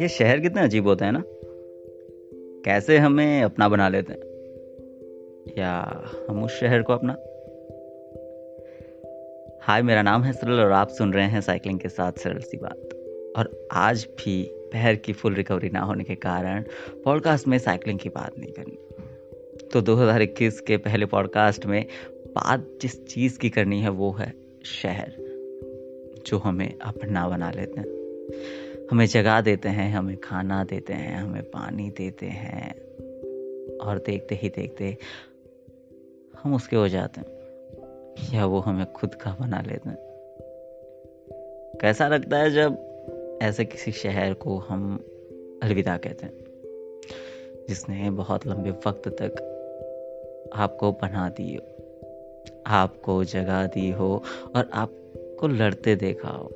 ये शहर कितने अजीब होते हैं ना? कैसे हमें अपना बना लेते हैं? या हम उस शहर को अपना? हाय, मेरा नाम है सरल और आप सुन रहे हैं साइकिलिंग के साथ सरल सी बात। और आज भी पैर की फुल रिकवरी ना होने के कारण पॉडकास्ट में साइकिलिंग की बात नहीं करनी। तो 2021 के पहले पॉडकास्ट में बात जिस चीज़ की करनी है वो है शहर जो हमें अपना बना लेते हैं। हमें जगा देते हैं, हमें खाना देते हैं, हमें पानी देते हैं और देखते ही देखते हम उसके हो जाते हैं। या वो हमें खुद का बना लेते हैं। कैसा लगता है जब ऐसे किसी शहर को हम अलविदा कहते हैं? जिसने बहुत लंबे वक्त तक आपको बना दी हो आपको जगा दी हो और आपको लड़ते देखा हो,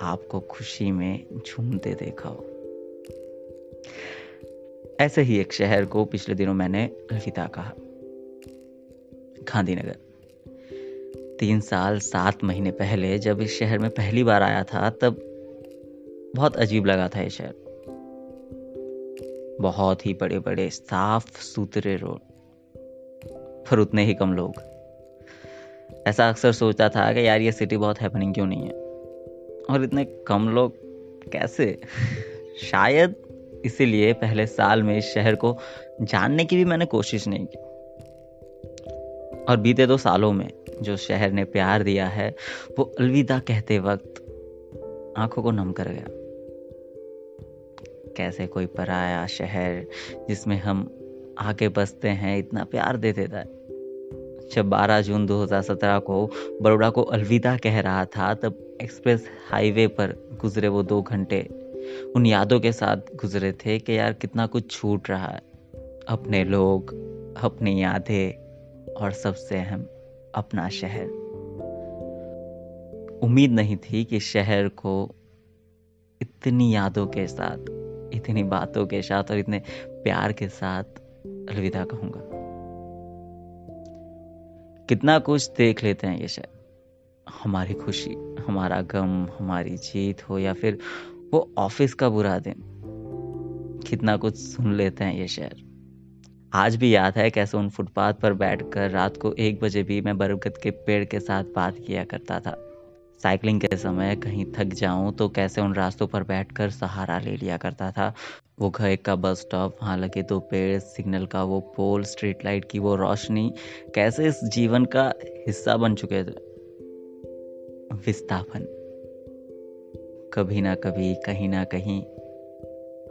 आपको खुशी में झूमते देखा हो। ऐसे ही एक शहर को पिछले दिनों मैंने अलविदा कहा। गांधीनगर। तीन साल, सात महीने पहले जब इस शहर में पहली बार आया था, तब बहुत अजीब लगा था ये शहर। बहुत ही बड़े बड़े साफ़ सुथरे रोड, पर उतने ही कम लोग। ऐसा अक्सर सोचता था कि यार, ये सिटी बहुत हैपनिंग क्यों नहीं है? और इतने कम लोग कैसे? शायद इसीलिए पहले साल में इस शहर को जानने की भी मैंने कोशिश नहीं की। और बीते दो सालों में जो शहर ने प्यार दिया है, वो अलविदा कहते वक्त आँखों को नम कर गया। कैसे कोई पराया शहर जिसमें हम आगे बसते हैं, इतना प्यार दे देता है जब 12 जून 2017 को बड़ोड़ा को अलविदा कह रहा था, तब एक्सप्रेस हाईवे पर गुजरे वो दो घंटे। उन यादों के साथ गुजरे थे कि यार कितना कुछ छूट रहा है। अपने लोग, अपनी यादें और सबसे अहम अपना शहर। उम्मीद नहीं थी कि शहर को इतनी यादों के साथ, इतनी बातों के साथ और इतने प्यार के साथ अलविदा कहूँगा। कितना कुछ देख लेते हैं ये शहर हमारी खुशी, हमारा गम, हमारी जीत हो या फिर वो ऑफ़िस का बुरा दिन। कितना कुछ सुन लेते हैं ये शहर आज भी याद है कैसे उन फुटपाथ पर बैठकर रात को एक बजे भी मैं बरगद के पेड़ के साथ बात किया करता था। साइकिलिंग के समय कहीं थक जाऊँ तो कैसे उन रास्तों पर बैठकर सहारा ले लिया करता था। वो घर का बस स्टॉप वहाँ लगे दो पेड़ सिग्नल का वो पोल स्ट्रीट लाइट की वो रोशनी, कैसे इस जीवन का हिस्सा बन चुके थे? विस्थापन। कभी ना कभी, कहीं ना कहीं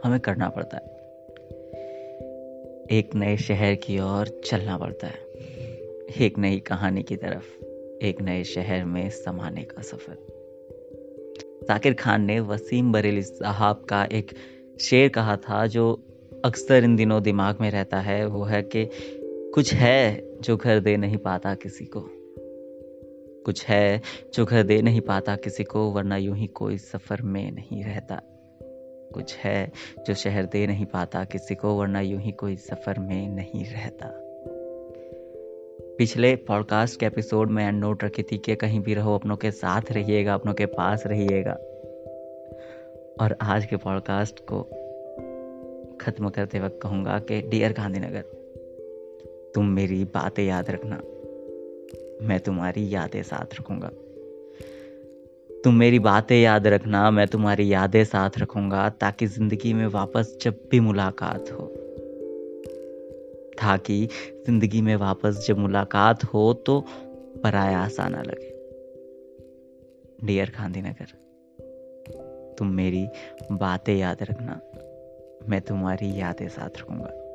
हमें करना पड़ता है। एक नए शहर की ओर चलना पड़ता है। एक नई कहानी की तरफ़, एक नए शहर में समाने का सफ़र। साकिर खान ने वसीम बरेली साहब का एक शेर कहा था, जो अक्सर इन दिनों दिमाग में रहता है, वो है कि कुछ है जो घर दे नहीं पाता किसी को। कुछ है जो घर दे नहीं पाता किसी को, वरना यूँ ही कोई सफ़र में नहीं रहता। कुछ है जो शहर दे नहीं पाता किसी को, वरना यूँ ही कोई सफ़र में नहीं रहता। पिछले पॉडकास्ट के एपिसोड में नोट रखी थी कि कहीं भी रहो, अपनों के साथ रहिएगा, अपनों के पास रहिएगा। और आज के पॉडकास्ट को ख़त्म करते वक्त कहूँगा कि डियर गांधीनगर, तुम मेरी बातें याद रखना। मैं तुम्हारी यादें साथ रखूँगा। तुम मेरी बातें याद रखना, मैं तुम्हारी यादें साथ रखूँगा, ताकि ज़िंदगी में वापस जब भी मुलाकात हो, ताकि ज़िंदगी में वापस जब मुलाकात हो तो पराया सा लगे। डियर गांधीनगर तुम मेरी बातें याद रखना। मैं तुम्हारी यादें साथ रखूँगा।